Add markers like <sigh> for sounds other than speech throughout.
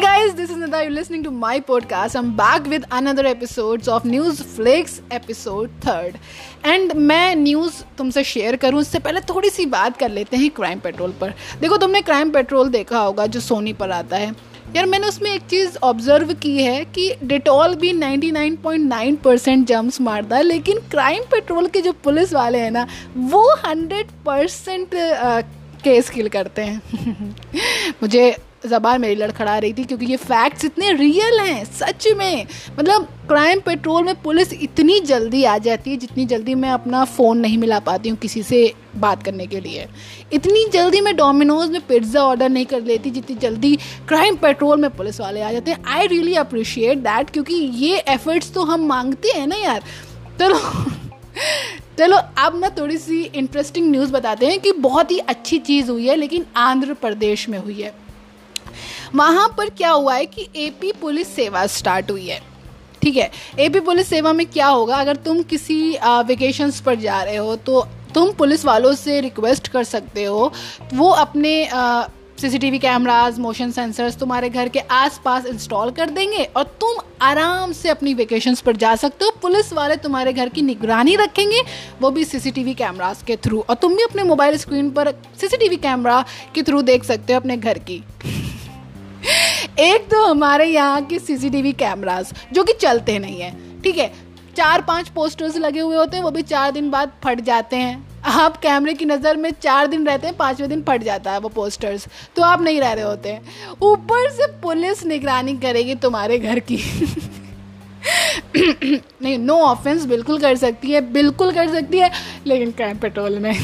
guys, this is Nida. You're listening to my podcast. I'm back with another episodes of News Flakes episode third. And मैं news तुमसे share करूँ उससे पहले थोड़ी सी बात कर लेते हैं क्राइम पेट्रोल पर देखो तुमने क्राइम पेट्रोल देखा होगा जो सोनी पर आता है यार मैंने उसमें एक चीज़ ऑब्ज़र्व की है कि डिटॉल भी 99.9 परसेंट जम्स मारता है लेकिन क्राइम पेट्रोल के जो पुलिस वाले हैं ना वो 100 परसेंट केस किल करते हैं <laughs> मुझे ज़बान मेरी लड़खड़ा रही थी, क्योंकि ये फैक्ट्स इतने रियल हैं, सच में। मतलब क्राइम पेट्रोल में पुलिस इतनी जल्दी आ जाती है, जितनी जल्दी मैं अपना फ़ोन नहीं मिला पाती हूँ किसी से बात करने के लिए। इतनी जल्दी मैं डोमिनोज में पिज़्ज़ा ऑर्डर नहीं कर लेती, जितनी जल्दी क्राइम पेट्रोल में पुलिस वाले आ जाते हैं। आई रियली अप्रिशिएट दैट क्योंकि ये एफर्ट्स तो हम मांगते हैं ना यार। चलो चलो, अब ना थोड़ी सी इंटरेस्टिंग न्यूज़ बताते हैं कि बहुत ही अच्छी चीज़ हुई है, लेकिन आंध्र प्रदेश में हुई है। वहाँ पर क्या हुआ है कि एपी पुलिस सेवा स्टार्ट हुई है। ठीक है? एपी पुलिस सेवा में क्या होगा? अगर तुम किसी वेकेशंस पर जा रहे हो तो तुम पुलिस वालों से रिक्वेस्ट कर सकते हो। वो अपने सीसीटीवी कैमराज मोशन सेंसर्स तुम्हारे घर के आसपास इंस्टॉल कर देंगे और तुम आराम से अपनी वेकेशंस पर जा सकते हो। पुलिस वाले तुम्हारे घर की निगरानी रखेंगे, वो भी सीसीटीवी कैमराज के थ्रू और तुम भी अपने मोबाइल स्क्रीन पर सीसीटीवी कैमरा के थ्रू देख सकते हो अपने घर की। एक तो हमारे यहाँ के सीसीटीवी कैमरास जो कि चलते नहीं है, ठीक है? चार पाँच पोस्टर्स लगे हुए होते हैं, वो भी चार दिन बाद फट जाते हैं। आप कैमरे की नज़र में चार दिन रहते हैं, पाँचवें दिन फट जाता है वो पोस्टर्स तो आप नहीं रह रहे होते ऊपर से पुलिस निगरानी करेगी तुम्हारे घर की। <laughs> नहीं नो ऑफेंस बिल्कुल कर सकती है, बिल्कुल कर सकती है, लेकिन क्राइम पेट्रोल में।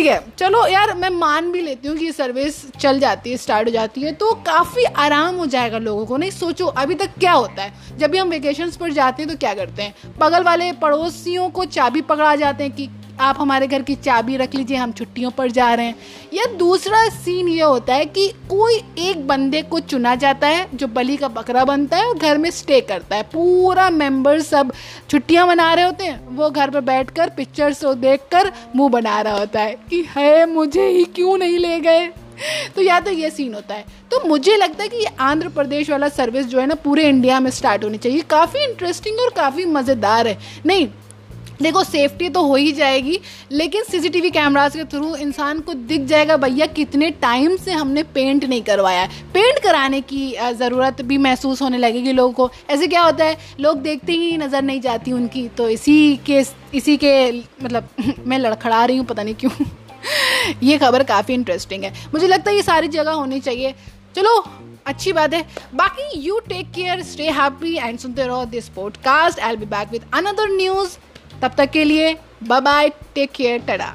ठीक है। चलो यार, मैं मान भी लेती हूँ कि सर्विस चल जाती है स्टार्ट हो जाती है तो काफ़ी आराम हो जाएगा लोगों को। नहीं, सोचो, अभी तक क्या होता है? जब भी हम वेकेशंस पर जाते हैं तो क्या करते हैं? बगल वाले पड़ोसियों को चाबी पकड़ा जाते हैं कि आप हमारे घर की चाबी रख लीजिए, हम छुट्टियों पर जा रहे हैं। या दूसरा सीन ये होता है कि कोई एक बंदे को चुना जाता है, जो बलि का बकरा बनता है और घर में स्टे करता है। पूरा मेंबर सब छुट्टियाँ मना रहे होते हैं। वो घर पर बैठ कर पिक्चर्स को देख कर मुँह बना रहा होता है कि, है, मुझे ही क्यों नहीं ले गए? तो या तो ये सीन होता है। तो मुझे लगता है कि ये आंध्र प्रदेश वाला सर्विस जो है ना, पूरे इंडिया में स्टार्ट होनी चाहिए। काफ़ी इंटरेस्टिंग और काफ़ी मज़ेदार है। नहीं देखो सेफ्टी तो हो ही जाएगी, लेकिन सीसीटीवी कैमरास के थ्रू इंसान को दिख जाएगा, भैया, कितने टाइम से हमने पेंट नहीं करवाया पेंट कराने की ज़रूरत भी महसूस होने लगेगी लोगों को। ऐसे क्या होता है, लोग देखते ही नज़र नहीं जाती उनकी तो इसी के इसी के मतलब <laughs> मैं लड़खड़ा रही हूँ, पता नहीं क्यों। <laughs> ये खबर काफ़ी इंटरेस्टिंग है। मुझे लगता है ये सारी जगह होनी चाहिए। चलो, अच्छी बात है। बाकी you take care stay happy and सुनते रहो this podcast I be back with another news तब तक के लिए bye bye take care tada